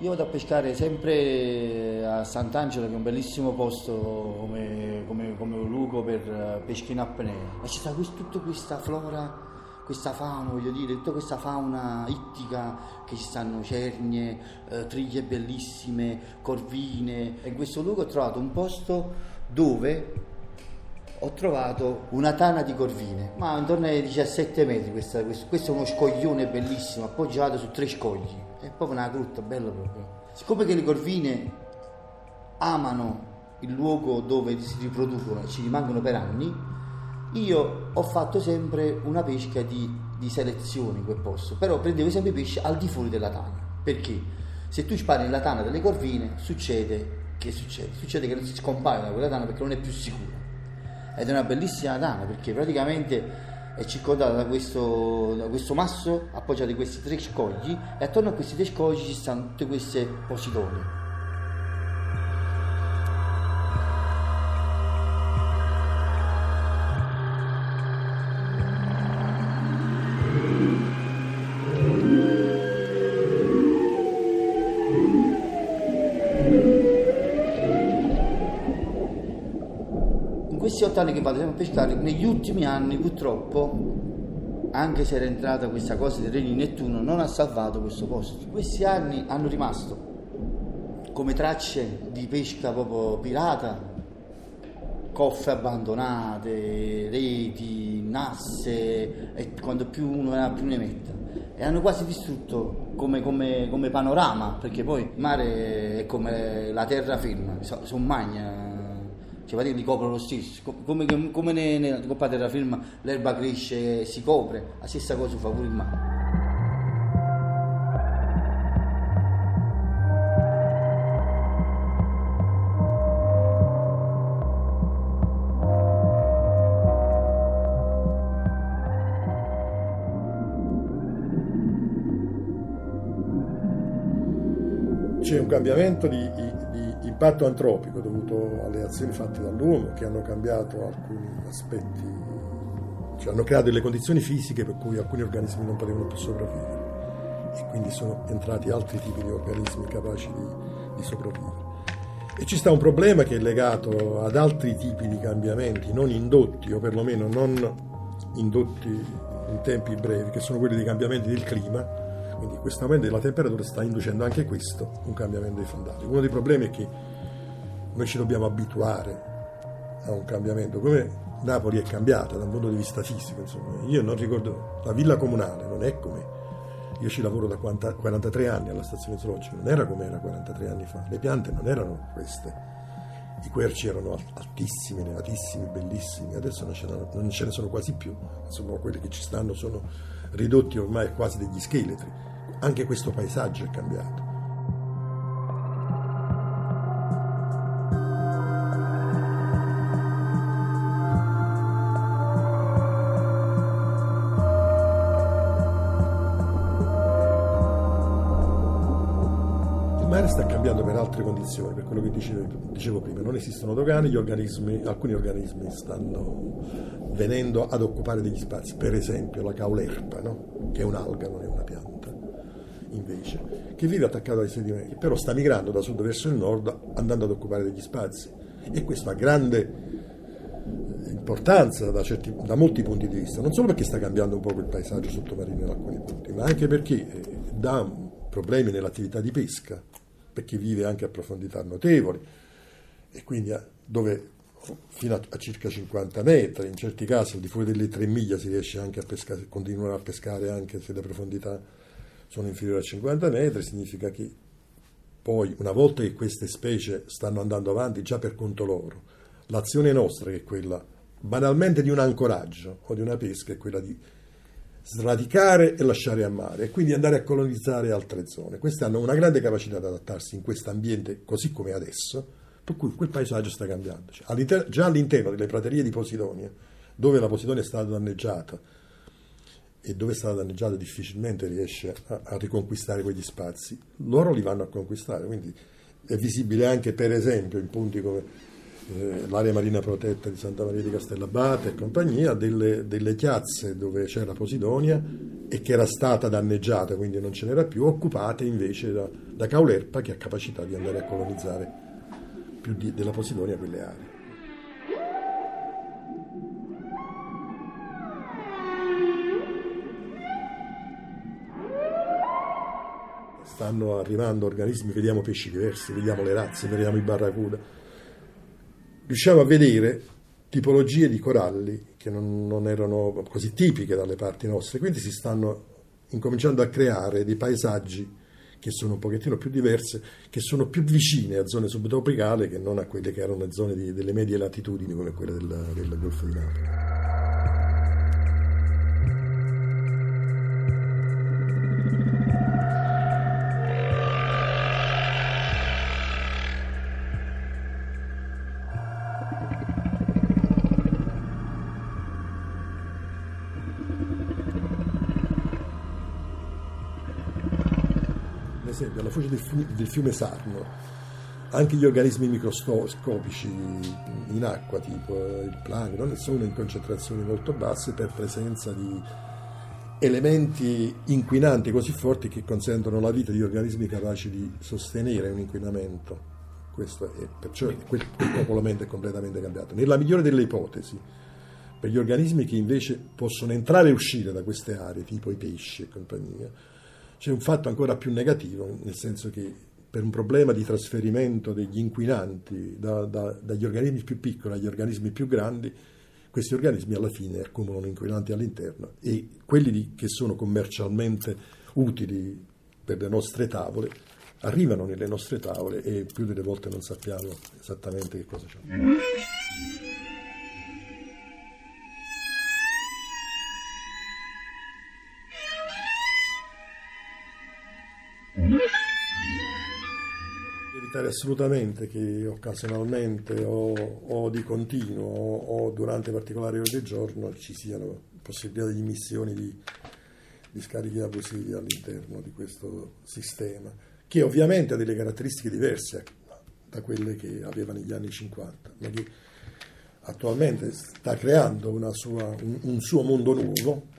Io vado a pescare sempre a Sant'Angelo, che è un bellissimo posto come, come, come Lugo per eh, pesca in apnea. Ma c'è tutta questa flora questa fauna, voglio dire, tutta questa fauna ittica che ci stanno cernie, eh, triglie bellissime, corvine. E in questo luogo ho trovato un posto dove ho trovato una tana di corvine, ma intorno ai 17 metri, questa, questo, questo, è uno scoglione bellissimo, appoggiato su tre scogli, è proprio una grutta, bella proprio. Siccome che le corvine amano il luogo dove si riproducono e ci rimangono per anni, io ho fatto sempre una pesca di, di selezione in quel posto, però prendevo sempre i pesci al di fuori della tana. Perché? Se tu spari nella tana delle corvine, succede che succede? Succede che non si scompaiono da quella tana perché non è più sicura. Ed è una bellissima tana perché praticamente è circondata da questo, da questo masso appoggiato a questi tre scogli e attorno a questi tre scogli ci stanno tutte queste posidonie vado sempre a pescare, negli ultimi anni purtroppo, anche se era entrata questa cosa del regno di Nettuno, non ha salvato questo posto. Questi anni hanno rimasto come tracce di pesca proprio pirata, coffe abbandonate, reti, nasse, e quando più uno ne ha più ne metta. E hanno quasi distrutto come, come, come panorama, perché poi il mare è come la terraferma, sono magna cioè praticamente coprono lo stesso, come, come nella Coppa della Firma l'erba cresce e si copre, la stessa cosa fa pure il mare. C'è un cambiamento di, di impatto antropico dovuto alle azioni fatte dall'uomo che hanno cambiato alcuni aspetti, cioè hanno creato delle condizioni fisiche per cui alcuni organismi non potevano più sopravvivere e quindi sono entrati altri tipi di organismi capaci di, di sopravvivere. E ci sta un problema che è legato ad altri tipi di cambiamenti non indotti o perlomeno non indotti in tempi brevi, che sono quelli dei cambiamenti del clima, quindi questo aumento della temperatura sta inducendo anche questo, un cambiamento dei fondali. Uno dei problemi è che noi ci dobbiamo abituare a un cambiamento, come Napoli è cambiata dal punto di vista fisico. Insomma. Io non ricordo, la villa comunale non è come... Io ci lavoro da 40, 43 anni alla stazione zoologica, non era come era 43 anni fa, le piante non erano queste, i querci erano altissimi, elevatissimi, bellissimi, adesso non ce, ne, sono quasi più, insomma quelli che ci stanno sono ridotti ormai quasi degli scheletri anche questo paesaggio è cambiato. Mare sta cambiando per altre condizioni, per quello che dicevo, dicevo prima, non esistono dogane, organismi, alcuni organismi stanno venendo ad occupare degli spazi, per esempio la caulerpa, no? che è un'alga, non è una pianta invece, che vive attaccato ai sedimenti, però sta migrando da sud verso il nord andando ad occupare degli spazi. E questo ha grande importanza da, certi, da, molti punti di vista, non solo perché sta cambiando un po' il paesaggio sottomarino in alcuni punti, ma anche perché eh, dà problemi nell'attività di pesca, perché vive anche a profondità notevoli e quindi a, dove fino a, a, circa 50 metri, in certi casi al di fuori delle 3 miglia si riesce anche a pescare, continuare a pescare anche se le profondità sono inferiori a 50 metri, significa che poi, una volta che queste specie stanno andando avanti già per conto loro, l'azione nostra, che è quella banalmente di un ancoraggio o di una pesca, è quella di sradicare e lasciare a mare e quindi andare a colonizzare altre zone. Queste hanno una grande capacità di adattarsi in questo ambiente così come adesso, per cui quel paesaggio sta cambiando. Cioè, all'inter- già all'interno delle praterie di Posidonia, dove la Posidonia è stata danneggiata, e dove è stata danneggiata difficilmente riesce a, a, riconquistare quegli spazi, loro li vanno a conquistare, quindi è visibile anche per esempio in punti come eh, l'area marina protetta di Santa Maria di Castellabate e compagnia, delle, delle chiazze dove c'era Posidonia e che era stata danneggiata, quindi non ce n'era più, occupate invece da, da Caulerpa che ha capacità di andare a colonizzare più di, della Posidonia quelle aree. stanno arrivando organismi, vediamo pesci diversi, vediamo le razze, vediamo i barracuda. Riusciamo a vedere tipologie di coralli che non, non, erano così tipiche dalle parti nostre, quindi si stanno incominciando a creare dei paesaggi che sono un pochettino più diverse, che sono più vicine a zone subtropicali che non a quelle che erano le zone di, delle medie latitudini come quelle del, del Golfo di Napoli. Esempio alla foce del fiume, del fiume Sarno, anche gli organismi microscopici in acqua, tipo il plancton, sono in concentrazioni molto basse per presenza di elementi inquinanti così forti che consentono la vita di organismi capaci di sostenere un inquinamento. Questo è, perciò quel, quel popolamento è completamente cambiato. Nella migliore delle ipotesi, per gli organismi che invece possono entrare e uscire da queste aree, tipo i pesci e compagnia, c'è un fatto ancora più negativo, nel senso che per un problema di trasferimento degli inquinanti da, da, dagli organismi più piccoli agli organismi più grandi, questi organismi alla fine accumulano inquinanti all'interno e quelli che sono commercialmente utili per le nostre tavole arrivano nelle nostre tavole e più delle volte non sappiamo esattamente che cosa c'è. Evitare assolutamente che occasionalmente o, o di continuo o, o, durante particolari ore del giorno ci siano possibilità di emissioni di, di scarichi abusivi all'interno di questo sistema, che ovviamente ha delle caratteristiche diverse da quelle che aveva negli anni 50, ma che attualmente sta creando sua, un, un suo mondo nuovo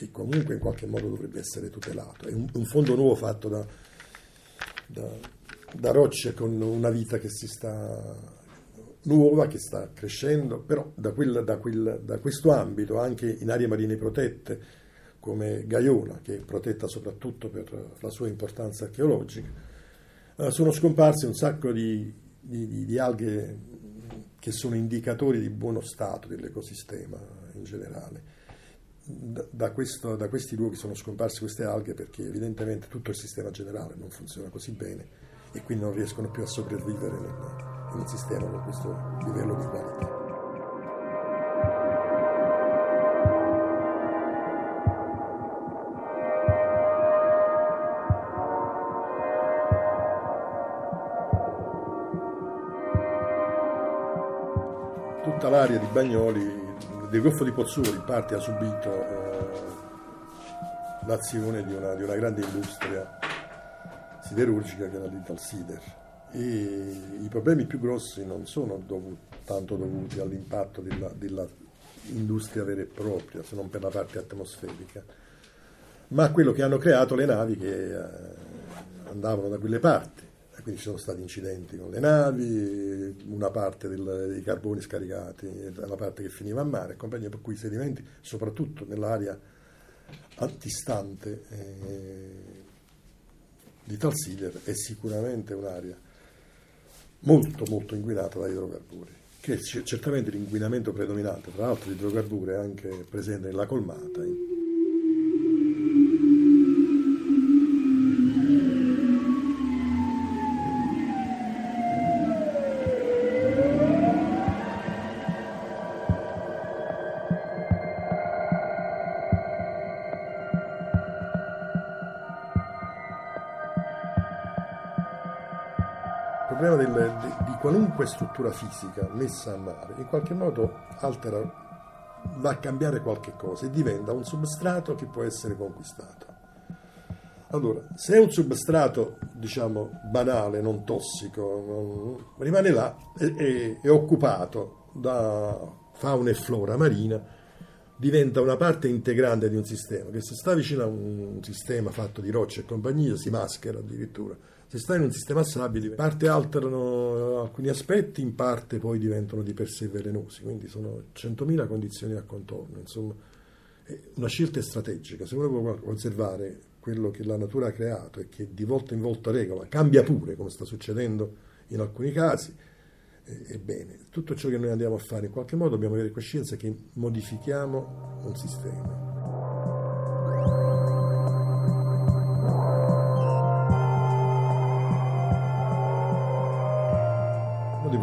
che comunque in qualche modo dovrebbe essere tutelato. È un, un fondo nuovo fatto da, da, da, rocce con una vita che si sta nuova, che sta crescendo, però da, quel, da, quel, da questo ambito, anche in aree marine protette, come Gaiona, che è protetta soprattutto per la sua importanza archeologica, eh, sono scomparse un sacco di, di, di, alghe che sono indicatori di buono stato dell'ecosistema in generale da, questo, da, questi luoghi sono scomparse queste alghe perché evidentemente tutto il sistema generale non funziona così bene e quindi non riescono più a sopravvivere in, in un sistema con questo livello di qualità. Tutta l'area di Bagnoli del Golfo di Pozzuoli in parte ha subito eh, l'azione di una, di una, grande industria siderurgica che era l'Italsider i problemi più grossi non sono dovuti, tanto dovuti all'impatto della, della vera e propria, se non per la parte atmosferica, ma a quello che hanno creato le navi che eh, andavano da quelle parti quindi ci sono stati incidenti con le navi, una parte del, dei carboni scaricati, la parte che finiva a mare, compagnia, per cui i sedimenti, soprattutto nell'area antistante eh, di Talsider, è sicuramente un'area molto molto inquinata da idrocarburi, che certamente l'inquinamento predominante, tra l'altro l'idrocarburo è anche presente nella colmata. Qualunque struttura fisica messa a mare in qualche modo altera, va a cambiare qualche cosa e diventa un substrato che può essere conquistato. Allora, se è un substrato diciamo banale, non tossico, non, rimane là, è, è, è occupato da fauna e flora marina, diventa una parte integrante di un sistema, che se sta vicino a un sistema fatto di rocce e compagnia si maschera addirittura. Se sta in un sistema stabile, in parte alterano alcuni aspetti, in parte poi diventano di per sé velenosi, quindi sono 100.000 condizioni a contorno, insomma. Una scelta strategica, se vuole conservare quello che la natura ha creato e che di volta in volta regola, cambia pure, come sta succedendo in alcuni casi, ebbene, tutto ciò che noi andiamo a fare in qualche modo dobbiamo avere coscienza che modifichiamo un sistema.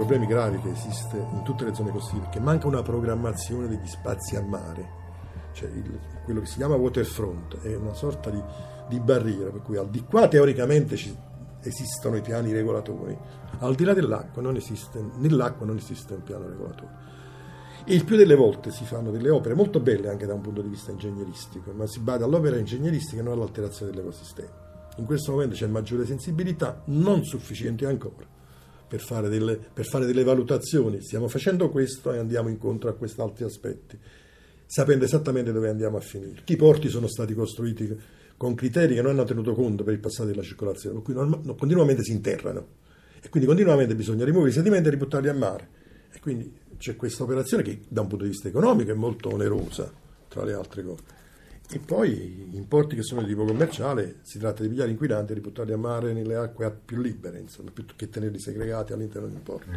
Problemi gravi che esiste in tutte le zone costiere che manca una programmazione degli spazi a mare cioè il, quello che si chiama waterfront, è una sorta di, di barriera, per cui al di qua teoricamente ci, esistono i piani regolatori, al di là dell'acqua non esiste, nell'acqua non esiste un piano regolatore. E il più delle volte si fanno delle opere molto belle anche da un punto di vista ingegneristico, ma si bada all'opera ingegneristica e non all'alterazione dell'ecosistema. In questo momento c'è maggiore sensibilità, non sufficiente ancora, per fare, delle, per fare delle valutazioni. Stiamo facendo questo e andiamo incontro a questi altri aspetti sapendo esattamente dove andiamo a finire. I porti sono stati costruiti con criteri che non hanno tenuto conto per il passaggio della circolazione, per cui non, continuamente si interrano e quindi continuamente bisogna rimuovere i sedimenti e ributtarli a mare. E quindi c'è questa operazione che da un punto di vista economico è molto onerosa, tra le altre cose. E poi in porti che sono di tipo commerciale si tratta di pigliare inquinanti e ributtarli a mare nelle acque più libere, insomma, più che tenerli segregati all'interno di un porto.